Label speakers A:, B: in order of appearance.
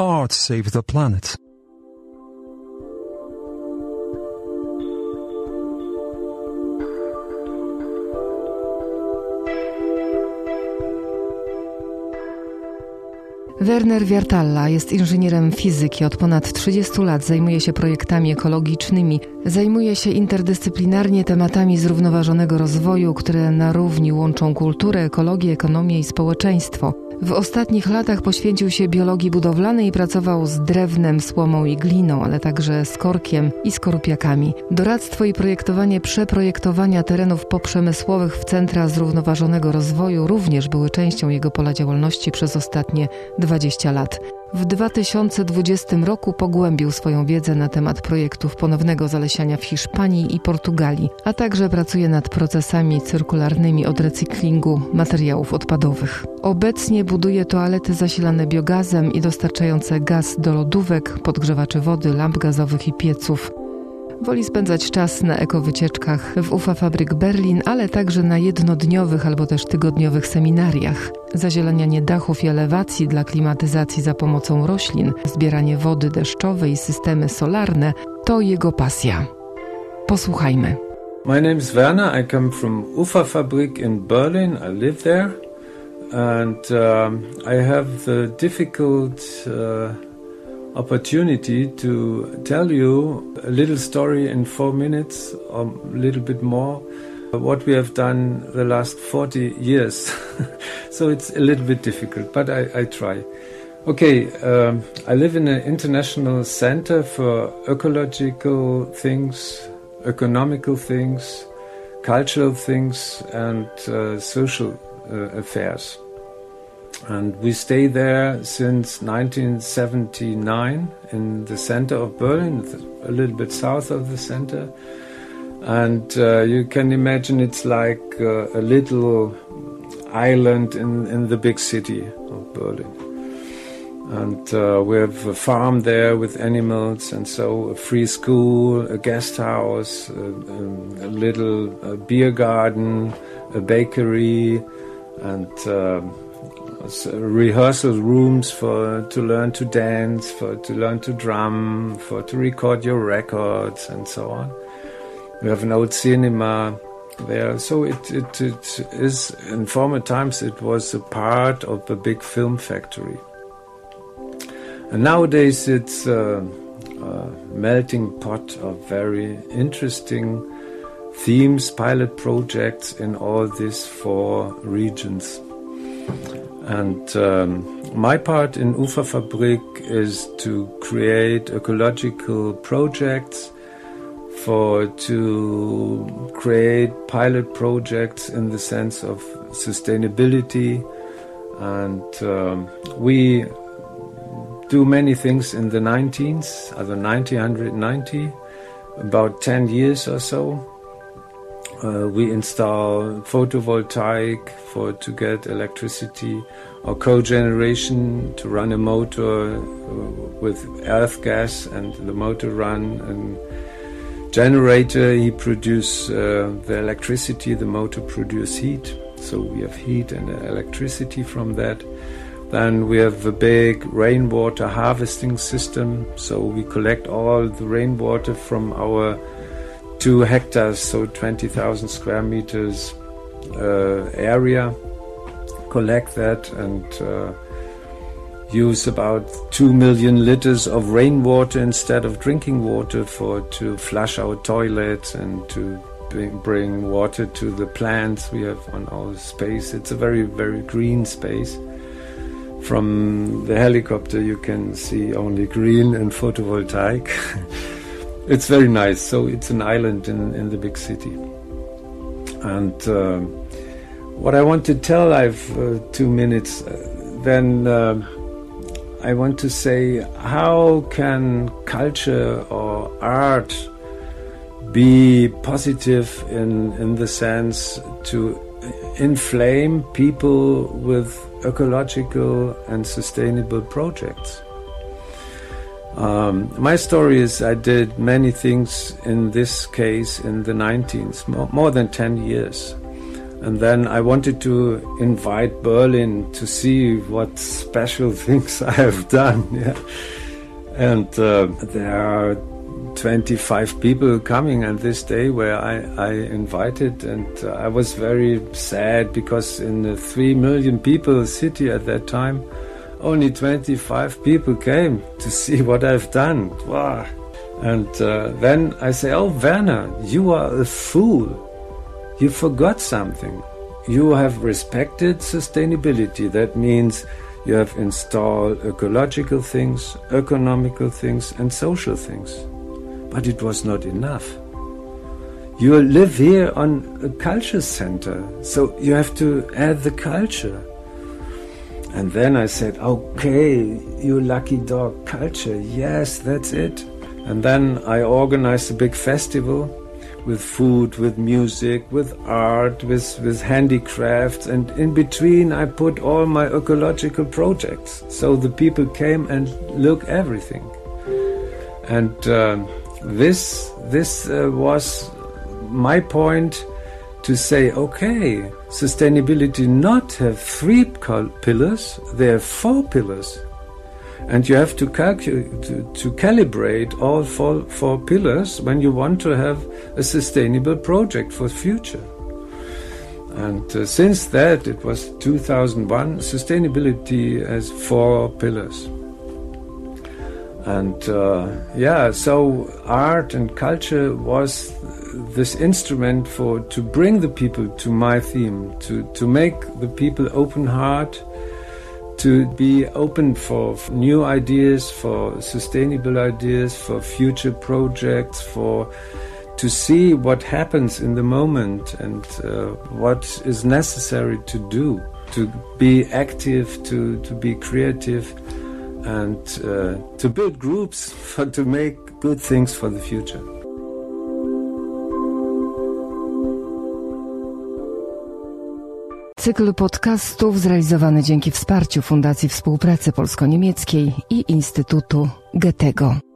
A: art save the planet?
B: Werner Wiartalla jest inżynierem fizyki. Od ponad 30 lat zajmuje się projektami ekologicznymi. Zajmuje się interdyscyplinarnie tematami zrównoważonego rozwoju, które na równi łączą kulturę, ekologię, ekonomię i społeczeństwo. W ostatnich latach poświęcił się biologii budowlanej i pracował z drewnem, słomą i gliną, ale także z korkiem i skorupiakami. Doradztwo i projektowanie przeprojektowania terenów poprzemysłowych w centra zrównoważonego rozwoju również były częścią jego pola działalności przez ostatnie 20 lat. W 2020 roku pogłębił swoją wiedzę na temat projektów ponownego zalesiania w Hiszpanii i Portugalii, a także pracuje nad procesami cyrkularnymi od recyklingu materiałów odpadowych. Obecnie buduje toalety zasilane biogazem i dostarczające gaz do lodówek, podgrzewaczy wody, lamp gazowych i pieców. Woli spędzać czas na ekowycieczkach w UFA Fabryk Berlin, ale także na jednodniowych albo też tygodniowych seminariach. Zazielenianie dachów i elewacji dla klimatyzacji za pomocą roślin, zbieranie wody deszczowej i systemy solarne to jego pasja. Posłuchajmy.
C: My name is Werner. I come from UFA Fabrik in Berlin. I live there. And um, I have the difficult uh, opportunity to tell you a little story in four minutes or a little bit more what we have done the last 40 years. so it's a little bit difficult, but I, I try. Okay, um, I live in an international center for ecological things, economical things, cultural things, and uh, social affairs. And we stay there since 1979 in the center of Berlin, a little bit south of the center. And uh, you can imagine it's like uh, a little island in, in the big city of Berlin. And uh, we have a farm there with animals, and so a free school, a guest house, a, a little a beer garden, a bakery, and um, rehearsal rooms for to learn to dance, for to learn to drum, for to record your records, and so on. We have an old cinema there, so it, it, it is. In former times, it was a part of a big film factory, and nowadays it's a, a melting pot of very interesting themes, pilot projects in all these four regions. And um, my part in Ufa Fabrik is to create ecological projects for to create pilot projects in the sense of sustainability and um, we do many things in the 19s, other 1990, about 10 years or so. Uh, we install photovoltaic for to get electricity or cogeneration to run a motor uh, with earth gas and the motor run and generator. He produce uh, the electricity the motor produce heat. So we have heat and electricity from that. Then we have a big rainwater harvesting system. So we collect all the rainwater from our two hectares, so 20,000 square meters uh, area, collect that and uh, use about 2 million liters of rainwater instead of drinking water for to flush our toilets and to bring, bring water to the plants we have on our space. It's a very, very green space. From the helicopter, you can see only green and photovoltaic. It's very nice. So it's an island in, in the big city. And uh, what I want to tell, I've uh, two minutes. Uh, then uh, I want to say, how can culture or art be positive in in the sense to inflame people with ecological and sustainable projects? Um, my story is I did many things in this case in the 19th, more, more than 10 years. And then I wanted to invite Berlin to see what special things I have done. Yeah. And uh, there are 25 people coming on this day where I, I invited, and uh, I was very sad because in the 3 million people city at that time, only 25 people came to see what I've done. Wow. And uh, then I say, Oh, Werner, you are a fool. You forgot something. You have respected sustainability. That means you have installed ecological things, economical things, and social things. But it was not enough. You live here on a culture center, so you have to add the culture. And then I said, okay, you lucky dog culture, yes, that's it. And then I organized a big festival with food, with music, with art, with, with handicrafts, and in between I put all my ecological projects. So the people came and look everything. And uh, this this uh, was my point to say, okay, sustainability not have three pillars, there are four pillars. And you have to, to, to, calibrate all four, four pillars when you want to have a sustainable project for the future. And uh, since that, it was 2001, sustainability has four pillars. And uh, yeah, so art and culture was this instrument for to bring the people to my theme, to, to make the people open heart, to be open for new ideas, for sustainable ideas, for future projects, for to see what happens in the moment and uh, what is necessary to do, to be active, to, to be creative, and uh, to build groups for, to make good things for the future.
B: Cykl podcastów zrealizowany dzięki wsparciu Fundacji Współpracy Polsko-Niemieckiej i Instytutu Goethego.